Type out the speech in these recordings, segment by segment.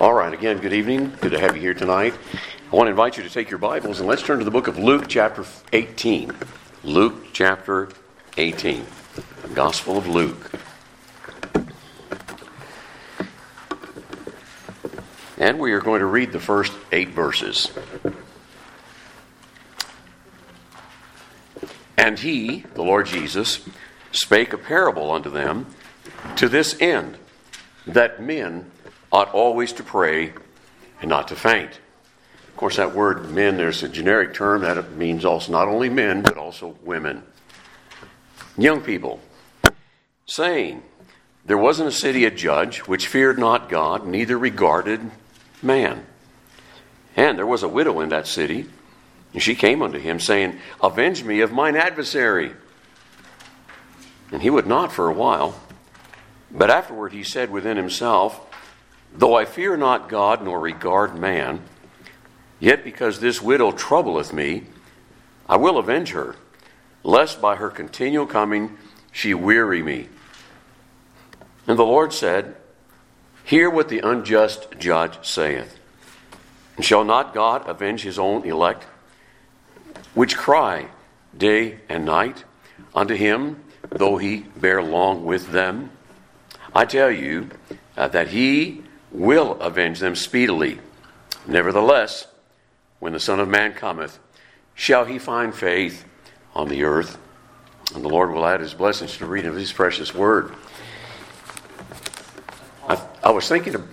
All right, again, good evening. Good to have you here tonight. I want to invite you to take your Bibles and let's turn to the book of Luke, chapter 18. Luke, chapter 18. The Gospel of Luke. And we are going to read the first eight verses. And he, the Lord Jesus, spake a parable unto them to this end, that men ought always to pray and not to faint. Of course, that word men, there's a generic term that means also not only men, but also women. Young people, saying, There wasn't a city a judge which feared not God, neither regarded man. And there was a widow in that city, and she came unto him, saying, Avenge me of mine adversary. And he would not for a while. But afterward he said within himself, Though I fear not God nor regard man, yet because this widow troubleth me, I will avenge her, lest by her continual coming she weary me. And the Lord said, Hear what the unjust judge saith. And shall not God avenge his own elect, which cry day and night unto him, though he bear long with them? I tell you uh, that he will avenge them speedily. Nevertheless, when the Son of Man cometh, shall he find faith on the earth? And the Lord will add his blessings to the reading of his precious word. I, I was thinking of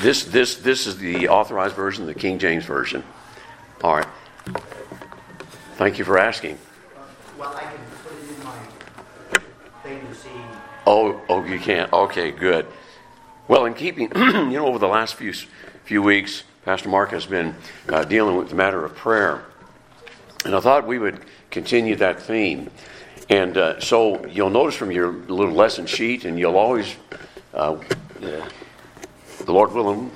this, this, this is the authorized version, the King James Version. All right. Thank you for asking. Well, I can put it in my thing to see. Oh, oh, you can't. Okay, good. Well, in keeping, you know, over the last few few weeks, Pastor Mark has been uh, dealing with the matter of prayer, and I thought we would continue that theme. And uh, so you'll notice from your little lesson sheet, and you'll always, uh, the Lord willing,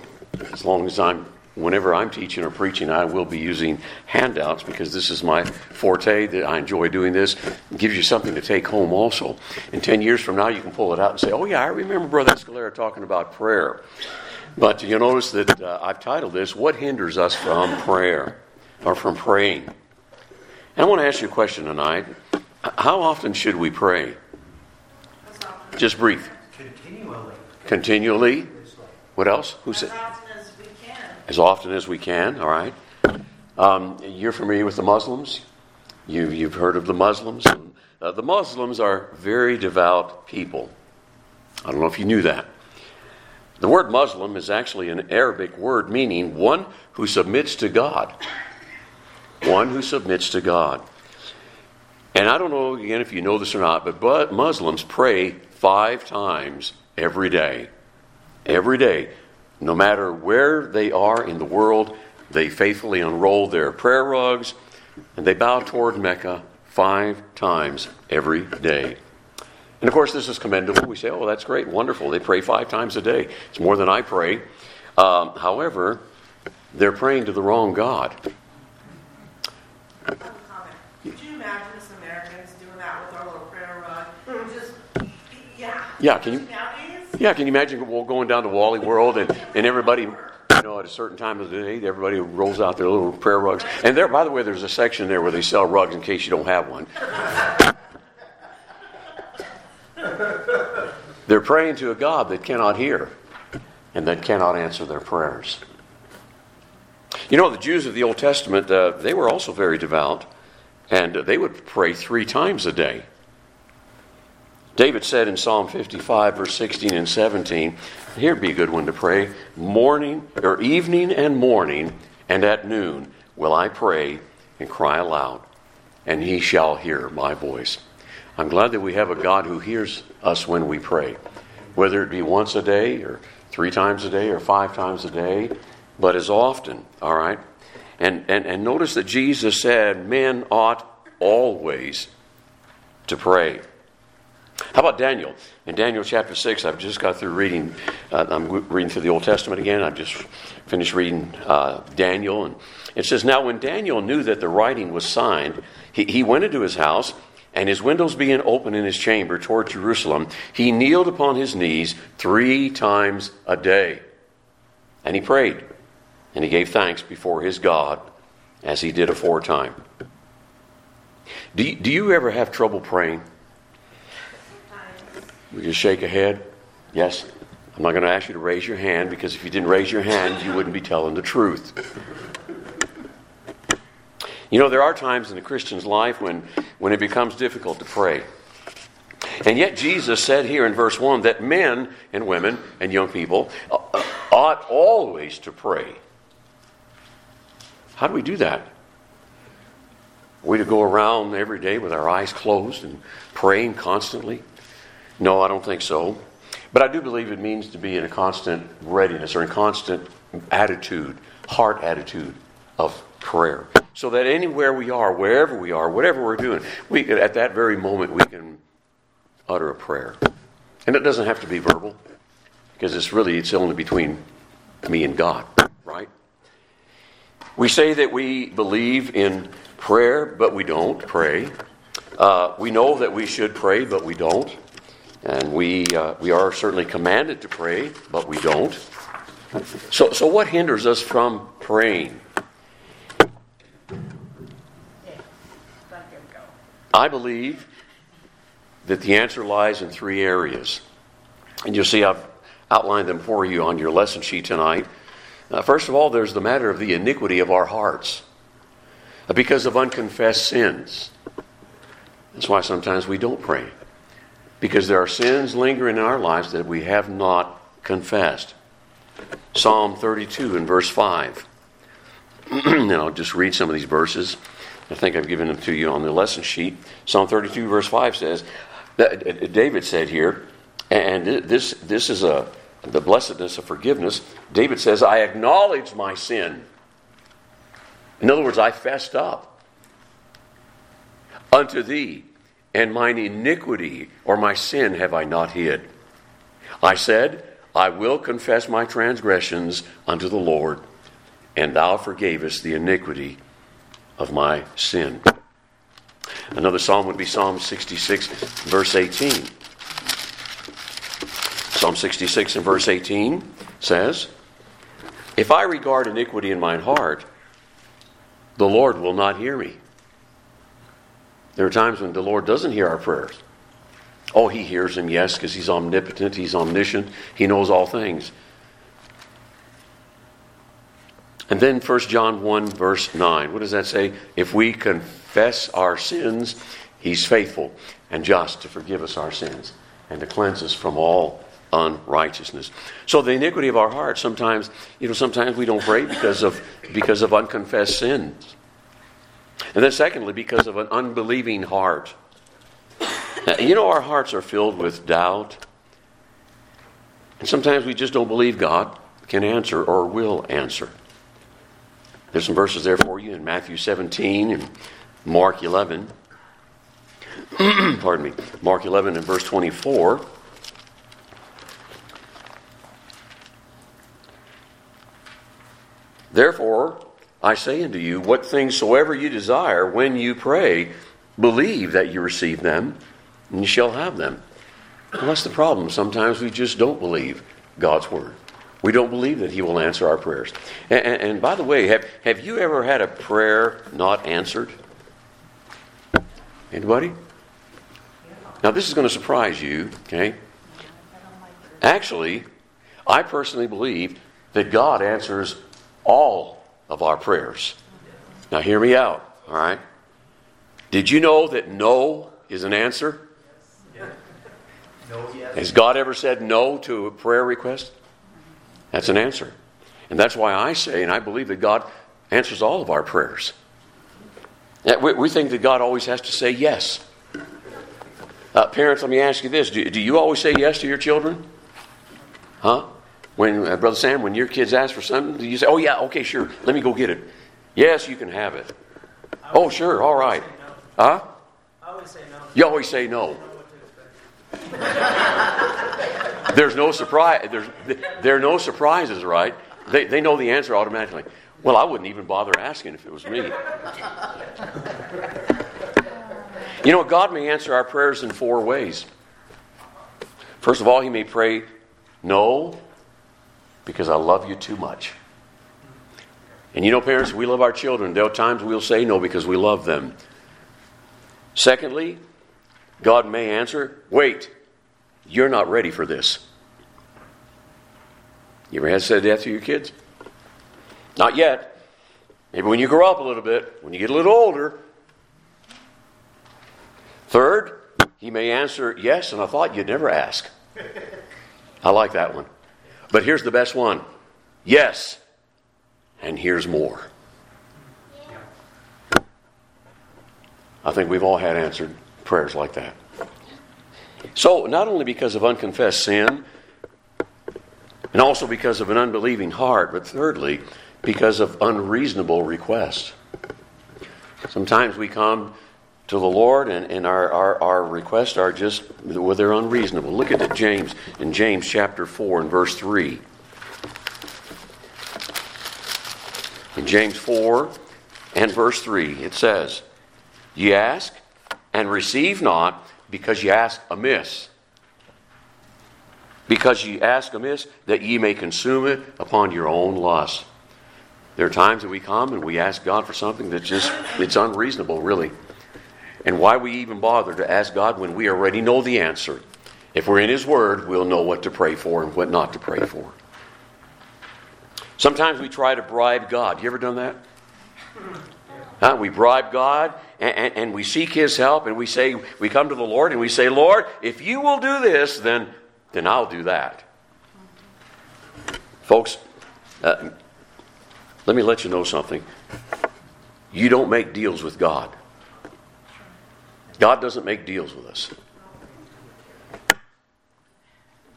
as long as I'm, whenever I'm teaching or preaching, I will be using handouts because this is my forte. That I enjoy doing this. It gives you something to take home. Also, in ten years from now, you can pull it out and say, "Oh yeah, I remember Brother Escalera talking about prayer." But you'll notice that uh, I've titled this, What Hinders Us from Prayer or from Praying? And I want to ask you a question tonight. How often should we pray? Just brief. Continually. Continually. What else? Who said? As often as we can. All right. Um, you're familiar with the Muslims? You, you've heard of the Muslims? Uh, the Muslims are very devout people. I don't know if you knew that. The word Muslim is actually an Arabic word meaning one who submits to God. One who submits to God. And I don't know, again, if you know this or not, but, but Muslims pray five times every day. Every day. No matter where they are in the world, they faithfully unroll their prayer rugs and they bow toward Mecca five times every day. And of course, this is commendable. We say, oh, that's great, wonderful. They pray five times a day. It's more than I pray. Um, however, they're praying to the wrong God. Could you imagine us Americans doing that with our little prayer rug? Just, yeah. Yeah, can you-? Yeah, can you imagine going down to Wally World and, and everybody, you know, at a certain time of the day, everybody rolls out their little prayer rugs. And there, by the way, there's a section there where they sell rugs in case you don't have one. They're praying to a God that cannot hear and that cannot answer their prayers. You know, the Jews of the Old Testament, uh, they were also very devout, and they would pray three times a day. David said in Psalm 55, verse 16 and 17, here'd be a good one to pray morning or evening and morning, and at noon will I pray and cry aloud, and he shall hear my voice. I'm glad that we have a God who hears us when we pray, whether it be once a day or three times a day or five times a day, but as often, all right? And, and, and notice that Jesus said men ought always to pray. How about Daniel? In Daniel chapter 6, I've just got through reading, uh, I'm reading through the Old Testament again. I've just finished reading uh, Daniel. And it says, Now when Daniel knew that the writing was signed, he, he went into his house and his windows being open in his chamber toward Jerusalem, he kneeled upon his knees three times a day. And he prayed, and he gave thanks before his God, as he did aforetime. Do do you ever have trouble praying? We just shake a head? Yes? I'm not going to ask you to raise your hand because if you didn't raise your hand, you wouldn't be telling the truth. You know, there are times in a Christian's life when, when it becomes difficult to pray. And yet, Jesus said here in verse 1 that men and women and young people ought always to pray. How do we do that? Are we to go around every day with our eyes closed and praying constantly? No, I don't think so. But I do believe it means to be in a constant readiness or in constant attitude, heart attitude of prayer. So that anywhere we are, wherever we are, whatever we're doing, we at that very moment we can utter a prayer. And it doesn't have to be verbal, because it's really it's only between me and God, right? We say that we believe in prayer, but we don't pray. Uh, we know that we should pray, but we don't. And we, uh, we are certainly commanded to pray, but we don't. So, so what hinders us from praying? I believe that the answer lies in three areas. And you'll see I've outlined them for you on your lesson sheet tonight. Uh, first of all, there's the matter of the iniquity of our hearts uh, because of unconfessed sins. That's why sometimes we don't pray because there are sins lingering in our lives that we have not confessed. Psalm 32 and verse 5. and I'll just read some of these verses. I think I've given them to you on the lesson sheet. Psalm 32, verse 5 says, that uh, uh, David said here, and this, this is a, the blessedness of forgiveness. David says, I acknowledge my sin. In other words, I fessed up unto thee and mine iniquity or my sin have I not hid. I said, I will confess my transgressions unto the Lord, and thou forgavest the iniquity of my sin. Another psalm would be Psalm 66, verse 18. Psalm 66 and verse 18 says, If I regard iniquity in mine heart, the Lord will not hear me. There are times when the Lord doesn't hear our prayers. Oh, He hears them, yes, because He's omnipotent, He's omniscient, He knows all things. And then 1 John 1, verse 9. What does that say? If we confess our sins, He's faithful and just to forgive us our sins and to cleanse us from all unrighteousness. So the iniquity of our heart, sometimes, you know, sometimes we don't pray because of because of unconfessed sins. And then, secondly, because of an unbelieving heart. Now, you know, our hearts are filled with doubt. And sometimes we just don't believe God can answer or will answer. There's some verses there for you in Matthew 17 and Mark 11. Pardon me. Mark 11 and verse 24. Therefore, I say unto you, what things soever you desire when you pray, believe that you receive them, and you shall have them. Well, that's the problem. Sometimes we just don't believe God's word. We don't believe that He will answer our prayers. And, and, and by the way, have, have you ever had a prayer not answered? Anybody? Now, this is going to surprise you, okay? Actually, I personally believe that God answers all of our prayers. Now, hear me out, all right? Did you know that no is an answer? No, yes. Has God ever said no to a prayer request? That's an answer. And that's why I say, and I believe that God answers all of our prayers. We think that God always has to say yes. Uh, parents, let me ask you this do, do you always say yes to your children? Huh? When, uh, Brother Sam, when your kids ask for something, do you say, oh, yeah, okay, sure, let me go get it? Yes, you can have it. Oh, sure, all right. Huh? I always say no. You always say no. There's no surprise. There's, there are no surprises, right? They, they know the answer automatically. Well, I wouldn't even bother asking if it was me. You know, God may answer our prayers in four ways. First of all, He may pray, No, because I love you too much. And you know, parents, we love our children. There are times we'll say no because we love them. Secondly, God may answer, Wait, you're not ready for this. You ever had said that to your kids? Not yet. Maybe when you grow up a little bit, when you get a little older. Third, he may answer, Yes, and I thought you'd never ask. I like that one. But here's the best one Yes, and here's more. I think we've all had answered prayers like that. So, not only because of unconfessed sin, and also because of an unbelieving heart, but thirdly, because of unreasonable requests. Sometimes we come to the Lord and, and our, our, our requests are just, well, they're unreasonable. Look at it, James, in James chapter 4 and verse 3. In James 4 and verse 3, it says, Ye ask and receive not because ye ask amiss. Because ye ask amiss, that ye may consume it upon your own lust. There are times that we come and we ask God for something that's just, it's unreasonable, really. And why we even bother to ask God when we already know the answer? If we're in His Word, we'll know what to pray for and what not to pray for. Sometimes we try to bribe God. You ever done that? Huh? We bribe God and, and, and, we seek His help and we say, we come to the Lord and we say, Lord, if you will do this, then, then I'll do that. Folks, uh, let me let you know something. You don't make deals with God. God doesn't make deals with us.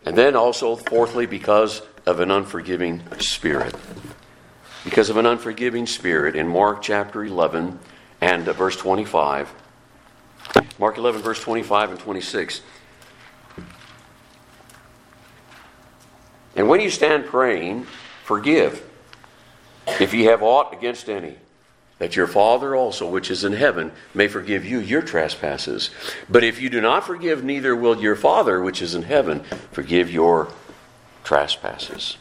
And then also, fourthly, because of an unforgiving spirit. Because of an unforgiving spirit in Mark chapter 11 and uh, verse 25. Mark 11, verse 25 and 26. And when you stand praying, forgive if ye have aught against any that your Father also, which is in heaven, may forgive you your trespasses. But if you do not forgive, neither will your Father, which is in heaven, forgive your trespasses.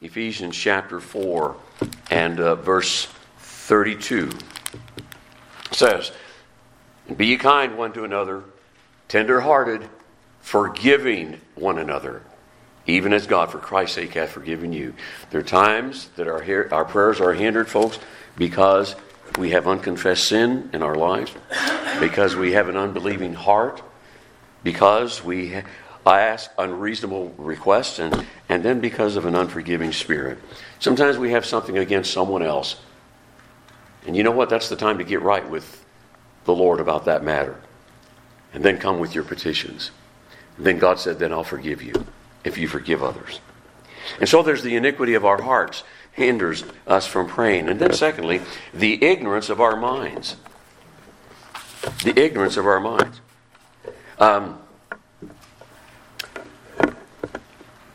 Ephesians chapter 4 and uh, verse 32 says, Be ye kind one to another, tender hearted, forgiving one another, even as God, for Christ's sake, hath forgiven you. There are times that our, our prayers are hindered, folks, because we have unconfessed sin in our lives, because we have an unbelieving heart, because we I ask unreasonable requests, and, and then because of an unforgiving spirit. Sometimes we have something against someone else. And you know what? That's the time to get right with the Lord about that matter. And then come with your petitions. And then God said, Then I'll forgive you if you forgive others. And so there's the iniquity of our hearts hinders us from praying. And then, secondly, the ignorance of our minds. The ignorance of our minds. Um,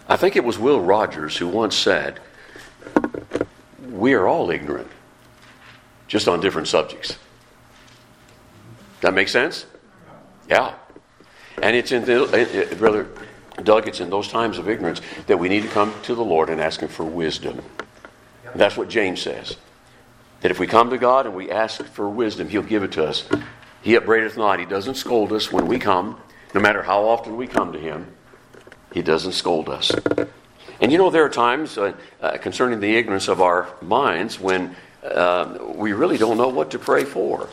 I think it was Will Rogers who once said, We are all ignorant, just on different subjects. That make sense? Yeah. And it's in the, brother Doug, it's in those times of ignorance that we need to come to the Lord and ask Him for wisdom. And that's what James says. That if we come to God and we ask for wisdom, He'll give it to us. He upbraideth not. He doesn't scold us when we come, no matter how often we come to Him. He doesn't scold us. And you know, there are times uh, uh, concerning the ignorance of our minds when uh, we really don't know what to pray for.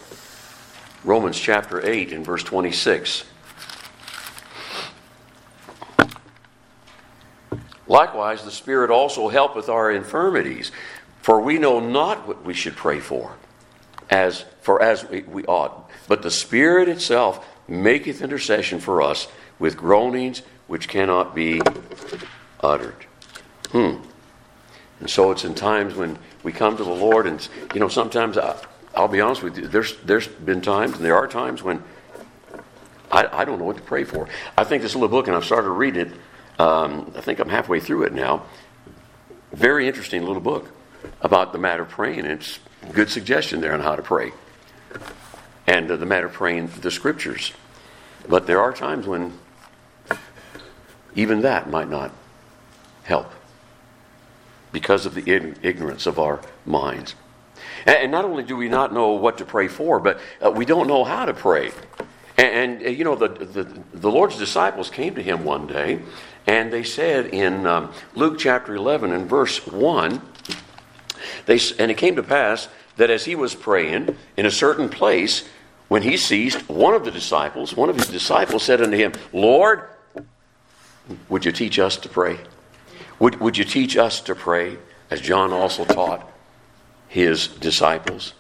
Romans chapter 8 and verse 26. Likewise, the Spirit also helpeth our infirmities, for we know not what we should pray for, as for as we, we ought. But the Spirit itself maketh intercession for us with groanings which cannot be uttered. Hmm. And so it's in times when we come to the Lord, and you know, sometimes I, will be honest with you. There's there's been times, and there are times when I, I don't know what to pray for. I think this little book, and I've started reading it um, I think I'm halfway through it now. Very interesting little book about the matter of praying. It's good suggestion there on how to pray. and uh, the matter of praying the scriptures. But there are times when even that might not help because of the ignorance of our minds. And not only do we not know what to pray for, but uh, we don't know how to pray. And, uh, you know, the, the, the, Lord's disciples came to him one day, and they said in um, Luke chapter 11 and verse 1, they, and it came to pass that as he was praying in a certain place, when he ceased, one of the disciples, one of his disciples said unto him, Lord, would you teach us to pray? Would, would you teach us to pray as John also taught his disciples?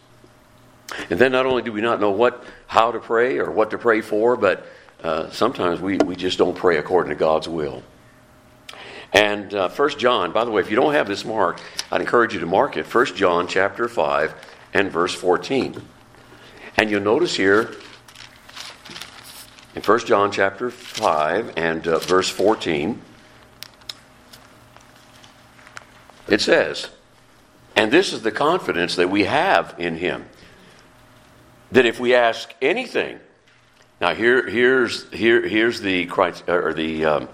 And then not only do we not know what, how to pray or what to pray for, but uh, sometimes we, we just don't pray according to God's will. And uh, 1 John, by the way, if you don't have this marked, I'd encourage you to mark it. 1 John chapter 5 and verse 14. And you'll notice here in 1 John chapter 5 and uh, verse 14, it says, and this is the confidence that we have in him that if we ask anything, now here, here's, here, here's the, or the, um,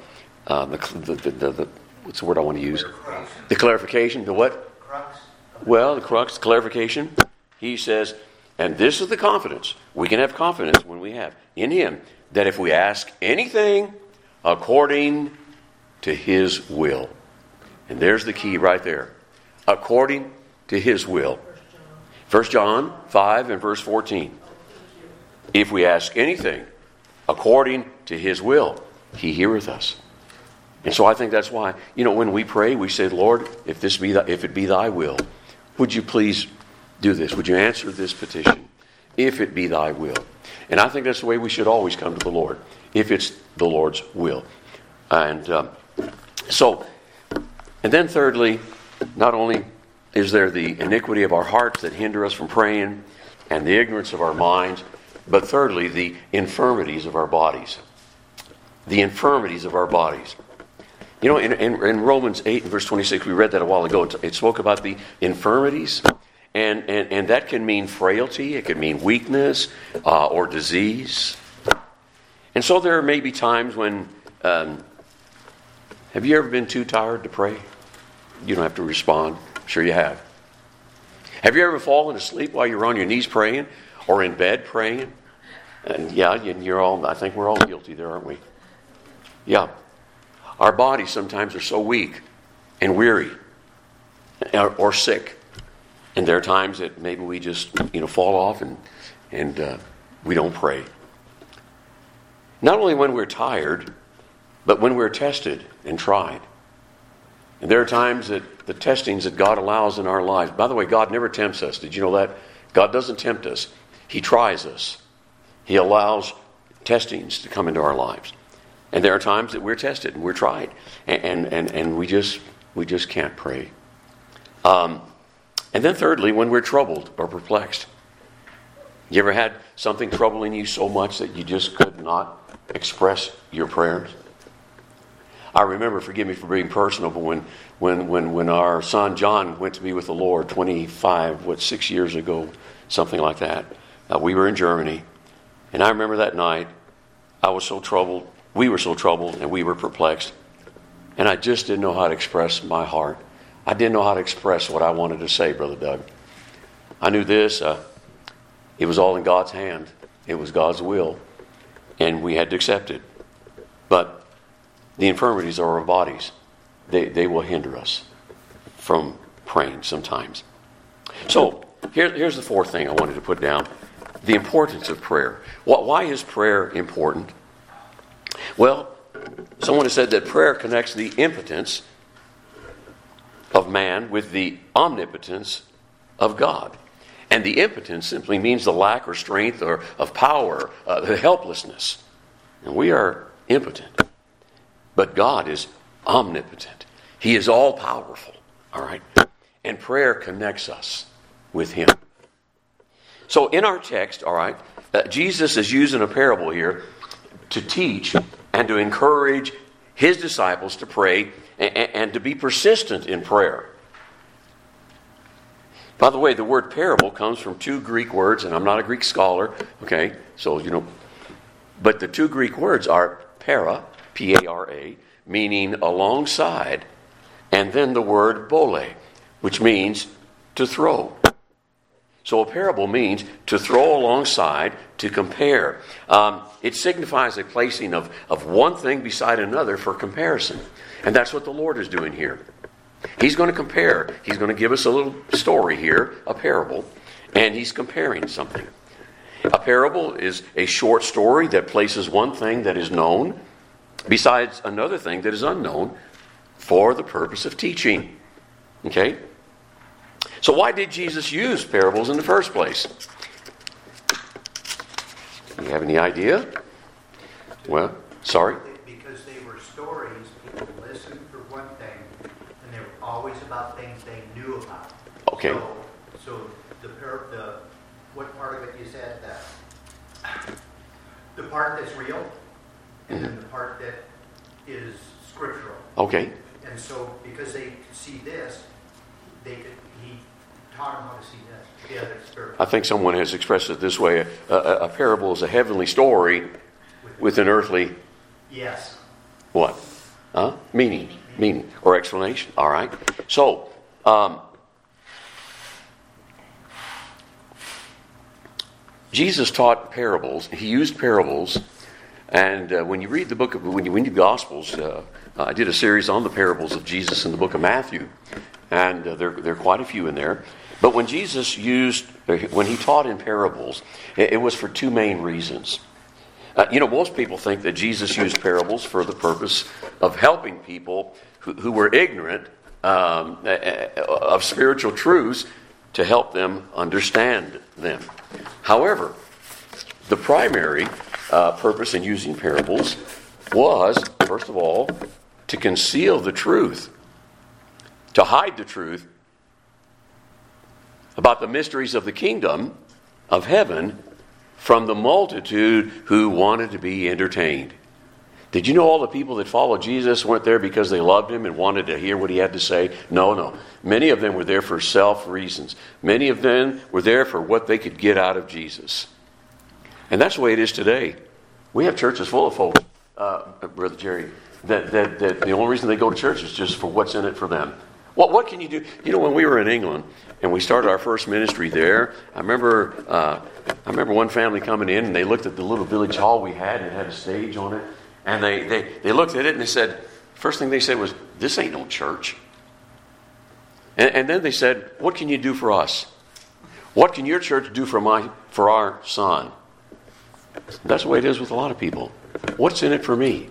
uh, the, the, the, the, what's the word I want to use? The clarification. The what? Well, the crux, clarification. He says, and this is the confidence. We can have confidence when we have in Him that if we ask anything according to His will, and there's the key right there according to His will. 1 John 5 and verse 14. If we ask anything according to His will, He heareth us. And so I think that's why, you know, when we pray, we say, Lord, if, this be if it be thy will, would you please do this? Would you answer this petition? If it be thy will. And I think that's the way we should always come to the Lord, if it's the Lord's will. And um, so, and then thirdly, not only is there the iniquity of our hearts that hinder us from praying and the ignorance of our minds, but thirdly, the infirmities of our bodies. The infirmities of our bodies. You know, in, in, in, Romans 8 and verse 26, we read that a while ago. It, it spoke about the infirmities, and, and, and that can mean frailty, it can mean weakness uh, or disease. And so there may be times when. Um, have you ever been too tired to pray? You don't have to respond. I'm sure you have. Have you ever fallen asleep while you're on your knees praying or in bed praying? And yeah, you're all, I think we're all guilty there, aren't we? Yeah. Our bodies sometimes are so weak and weary or, sick. And there are times that maybe we just, you know, fall off and, and uh, we don't pray. Not only when we're tired, but when we're tested and tried. And there are times that the testings that God allows in our lives, by the way, God never tempts us. Did you know that? God doesn't tempt us, He tries us. He allows testings to come into our lives. And there are times that we're tested and we're tried, and, and, and we, just, we just can't pray. Um, and then, thirdly, when we're troubled or perplexed. You ever had something troubling you so much that you just could not express your prayers? I remember, forgive me for being personal, but when, when, when, when our son John went to be with the Lord 25, what, six years ago, something like that, uh, we were in Germany. And I remember that night, I was so troubled we were so troubled and we were perplexed. And I just didn't know how to express my heart. I didn't know how to express what I wanted to say, Brother Doug. I knew this. Uh, it was all in God's hand, it was God's will, and we had to accept it. But the infirmities of our bodies, they, they will hinder us from praying sometimes. So, here, here's the fourth thing I wanted to put down the importance of prayer. Why is prayer important? Well, someone has said that prayer connects the impotence of man with the omnipotence of God. And the impotence simply means the lack or strength or of power, uh, the helplessness. And we are impotent. But God is omnipotent. He is all powerful. All right? And prayer connects us with Him. So in our text, all right, uh, Jesus is using a parable here to teach and to encourage his disciples to pray and, and to be persistent in prayer. By the way, the word parable comes from two Greek words, and I'm not a Greek scholar, okay? So, you know, but the two Greek words are para, P A R A, meaning alongside, and then the word bole, which means to throw. So a parable means to throw alongside, to compare. Um, it signifies a placing of, of one thing beside another for comparison. And that's what the Lord is doing here. He's going to compare. He's going to give us a little story here, a parable, and he's comparing something. A parable is a short story that places one thing that is known besides another thing that is unknown for the purpose of teaching. Okay? So, why did Jesus use parables in the first place? You have any idea? Well, sorry? Because they were stories, people listened for one thing, and they were always about things they knew about. Okay. So, so the, par- the, what part of it you said, that, the part that's real, and then the mm-hmm. part that is scriptural. Okay. And so, because they could see this, they could, taught them how to see this, the spiritual. I think someone has expressed it this way a, a, a parable is a heavenly story with an earthly Yes. what? Huh? Meaning. Meaning or explanation. All right. So, um, Jesus taught parables. He used parables. And uh, when you read the book of, when you read the Gospels, uh, I did a series on the parables of Jesus in the book of Matthew. And uh, there, there are quite a few in there. But when Jesus used, when he taught in parables, it, was for two main reasons. Uh, you know, most people think that Jesus used parables for the purpose of helping people who, who were ignorant um, of spiritual truths to help them understand them. However, the primary uh, purpose in using parables was, first of all, to conceal the truth, to hide the truth about the mysteries of the kingdom of heaven from the multitude who wanted to be entertained. Did you know all the people that followed Jesus weren't there because they loved him and wanted to hear what he had to say? No, no. Many of them were there for self reasons. Many of them were there for what they could get out of Jesus. And that's the way it is today. We have churches full of folks, uh, Brother Jerry, that, that, that the only reason they go to church is just for what's in it for them. What, what can you do? You know, when we were in England and we started our first ministry there, I remember, uh, I remember one family coming in and they looked at the little village hall we had and it had a stage on it. And they, they, they looked at it and they said, first thing they said was, This ain't no church. And, and then they said, What can you do for us? What can your church do for, my, for our son? That's the way it is with a lot of people. What's in it for me?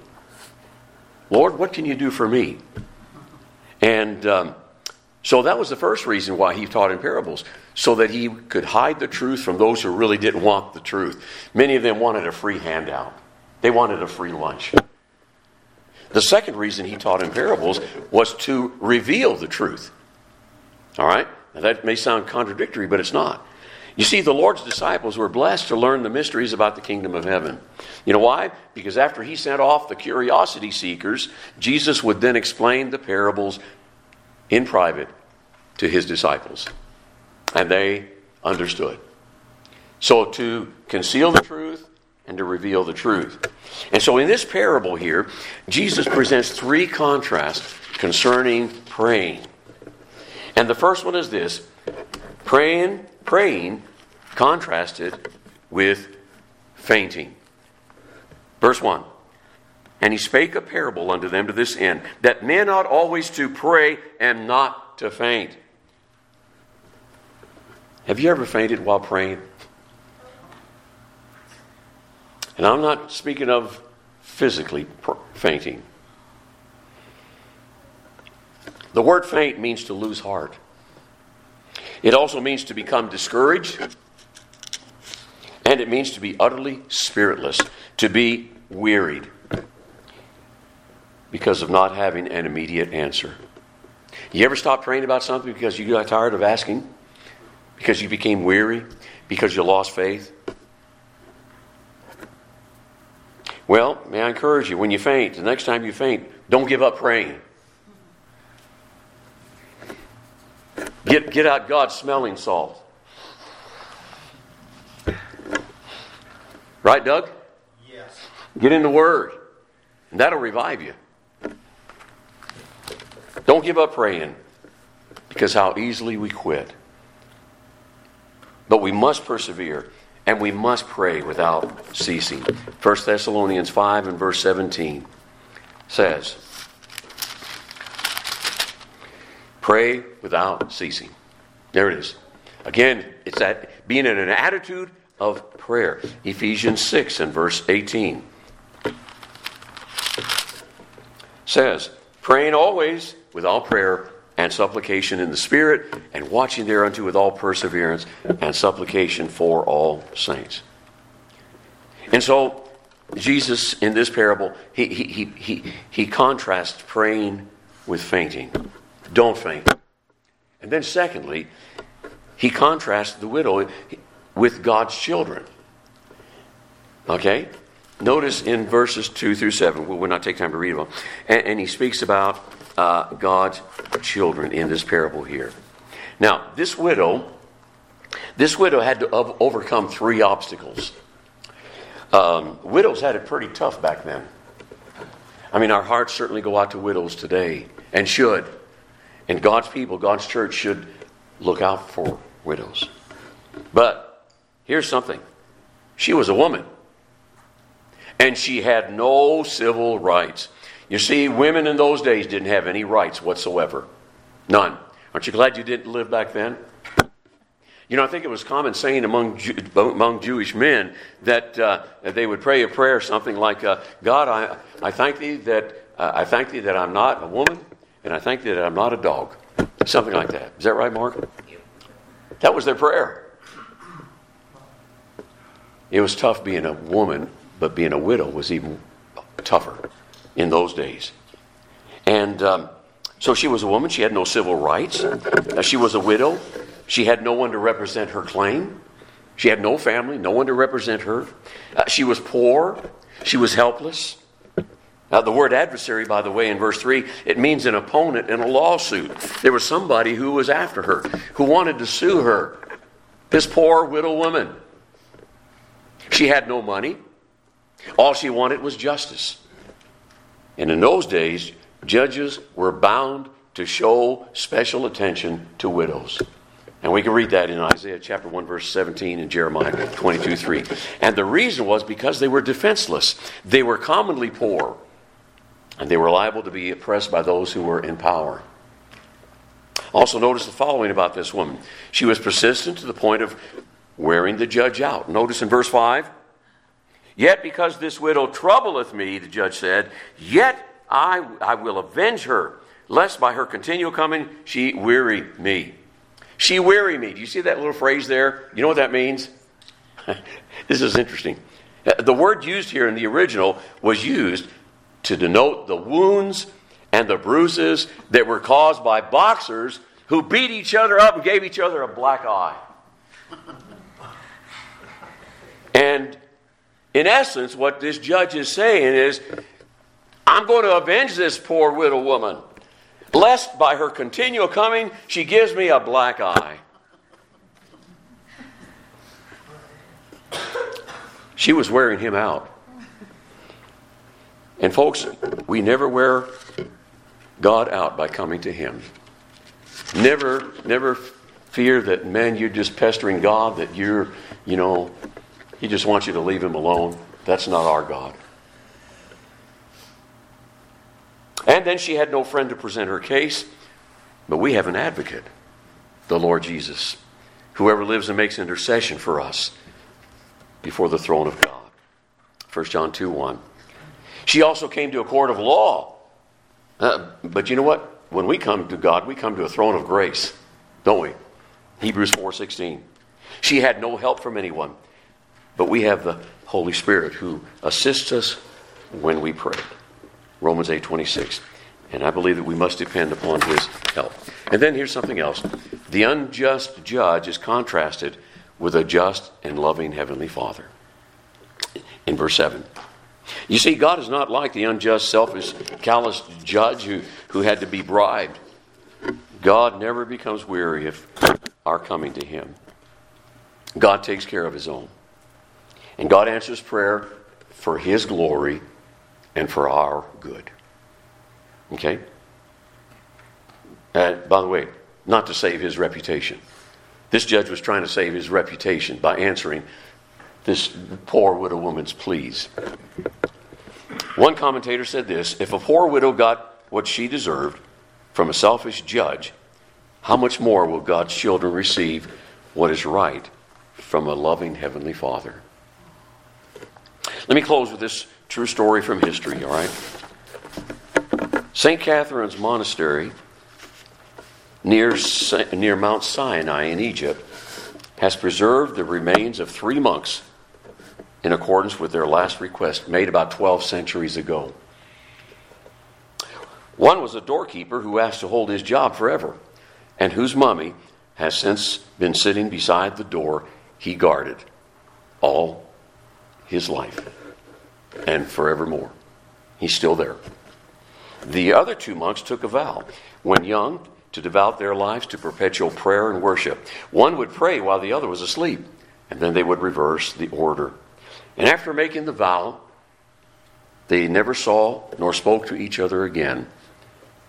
Lord, what can you do for me? And um, so that was the first reason why he taught in parables, so that he could hide the truth from those who really didn't want the truth. Many of them wanted a free handout, they wanted a free lunch. The second reason he taught in parables was to reveal the truth. All right? Now that may sound contradictory, but it's not. You see, the Lord's disciples were blessed to learn the mysteries about the kingdom of heaven. You know why? Because after he sent off the curiosity seekers, Jesus would then explain the parables in private to his disciples. And they understood. So to conceal the truth and to reveal the truth. And so in this parable here, Jesus presents three contrasts concerning praying. And the first one is this praying, praying contrasted with fainting. Verse 1 And he spake a parable unto them to this end, that men ought always to pray and not to faint. Have you ever fainted while praying? And I'm not speaking of physically fainting. The word faint means to lose heart. It also means to become discouraged. And it means to be utterly spiritless, to be wearied because of not having an immediate answer. You ever stop praying about something because you got tired of asking? Because you became weary? Because you lost faith? Well, may I encourage you, when you faint, the next time you faint, don't give up praying. Get, get out God's smelling salt. Right, Doug? Yes. Get in the Word, and that'll revive you. Don't give up praying because how easily we quit. But we must persevere and we must pray without ceasing. 1 Thessalonians 5 and verse 17 says, Pray without ceasing. There it is. Again, it's that being in an attitude of prayer. Ephesians 6 and verse 18 says, Praying always with all prayer and supplication in the Spirit, and watching thereunto with all perseverance and supplication for all saints. And so, Jesus, in this parable, he, he, he, he, contrasts praying with fainting. Don't faint. And then, secondly, he contrasts the widow with God's children. Okay? Notice in verses 2 through 7, we'll not take time to read them, and, and he speaks about uh, God's children in this parable here. Now, this widow, this widow had to overcome three obstacles. Um, widows had it pretty tough back then. I mean, our hearts certainly go out to widows today, and should. And God's people, God's church, should look out for widows. But here's something she was a woman, and she had no civil rights. You see, women in those days didn't have any rights whatsoever. None. Aren't you glad you didn't live back then? You know, I think it was common saying among, among Jewish men that uh, they would pray a prayer something like, uh, God, I, I thank thee that uh, I thank thee that I'm not a woman, and I thank thee that I'm not a dog. Something like that. Is that right, Mark? That was their prayer. It was tough being a woman, but being a widow was even tougher in those days. And um, so she was a woman. She had no civil rights. She was a widow. She had no one to represent her claim. She had no family, no one to represent her. Uh, she was poor. She was helpless. The word adversary, by the way, in verse 3, it means an opponent in a lawsuit. There was somebody who was after her, who wanted to sue her. This poor widow woman. She had no money. All she wanted was justice. And in those days, judges were bound to show special attention to widows. And we can read that in Isaiah chapter 1, verse 17, and Jeremiah 22, 3. And the reason was because they were defenseless. They were commonly poor, and they were liable to be oppressed by those who were in power. Also, notice the following about this woman. She was persistent to the point of wearing the judge out. Notice in verse 5 Yet because this widow troubleth me, the judge said, yet I, I will avenge her, lest by her continual coming she weary me. She weary me. Do you see that little phrase there? You know what that means? this is interesting. Uh, the word used here in the original was used to denote the wounds and the bruises that were caused by boxers who beat each other up and gave each other a black eye. And in essence, what this judge is saying is, I'm going to avenge this poor widow woman, lest by her continual coming she gives me a black eye. She was wearing him out. And folks, we never wear God out by coming to him. Never, never fear that, man, you're just pestering God, that you're, you know, he just wants you to leave him alone. That's not our God. And then she had no friend to present her case, but we have an advocate, the Lord Jesus, whoever lives and makes intercession for us before the throne of God. 1 John 2 1. She also came to a court of law. Uh, but you know what? When we come to God, we come to a throne of grace, don't we? Hebrews 4:16. She had no help from anyone. But we have the Holy Spirit who assists us when we pray. Romans 8:26. And I believe that we must depend upon his help. And then here's something else. The unjust judge is contrasted with a just and loving heavenly Father. In verse 7. You see, God is not like the unjust, selfish, callous judge who, who had to be bribed. God never becomes weary of our coming to Him. God takes care of His own. And God answers prayer for His glory and for our good. Okay? And by the way, not to save his reputation. This judge was trying to save his reputation by answering this poor widow woman's pleas. One commentator said this If a poor widow got what she deserved from a selfish judge, how much more will God's children receive what is right from a loving Heavenly Father? Let me close with this true story from history, all right? St. Catherine's Monastery near, near Mount Sinai in Egypt has preserved the remains of three monks in accordance with their last request made about 12 centuries ago. One was a doorkeeper who asked to hold his job forever, and whose mummy has since been sitting beside the door he guarded all his life and forevermore. He's still there. The other two monks took a vow when young to devote their lives to perpetual prayer and worship. One would pray while the other was asleep, and then they would reverse the order. And after making the vow, they never saw nor spoke to each other again,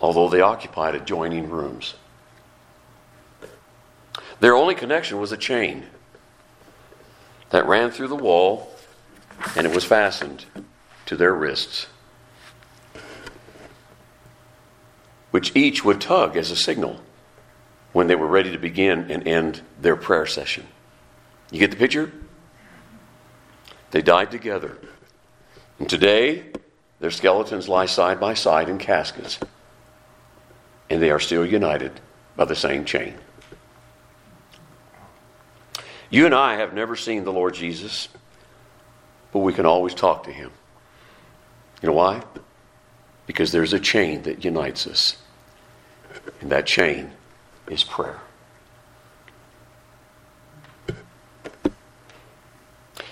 although they occupied adjoining rooms. Their only connection was a chain that ran through the wall, and it was fastened to their wrists. which each would tug as a signal when they were ready to begin and end their prayer session. You get the picture? They died together. And today, their skeletons lie side by side in caskets, and they are still united by the same chain. You and I have never seen the Lord Jesus, but we can always talk to him. You know why? because there's a chain that unites us. And that chain is prayer.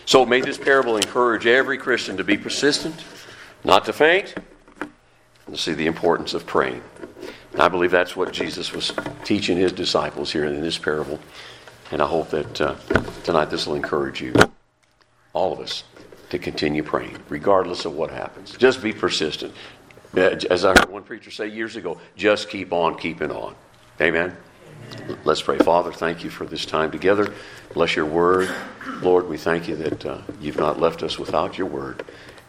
So may this parable encourage every Christian to be persistent, not to faint, and to see the importance of praying. And I believe that's what Jesus was teaching his disciples here in this parable. And I hope that uh, tonight this will encourage you, all of us, to continue praying, regardless of what happens. Just be persistent. As I heard one preacher say years ago, just keep on keeping on. Amen? Amen. Let's pray. Father, thank you for this time together. Bless your word. Lord, we thank you that uh, you've not left us without your word,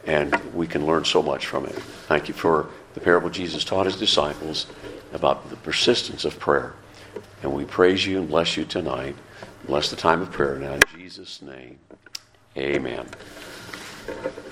and we can learn so much from it. Thank you for the parable Jesus taught his disciples about the persistence of prayer. And we praise you and bless you tonight. Bless the time of prayer now in Jesus' name. Amen. Thank you.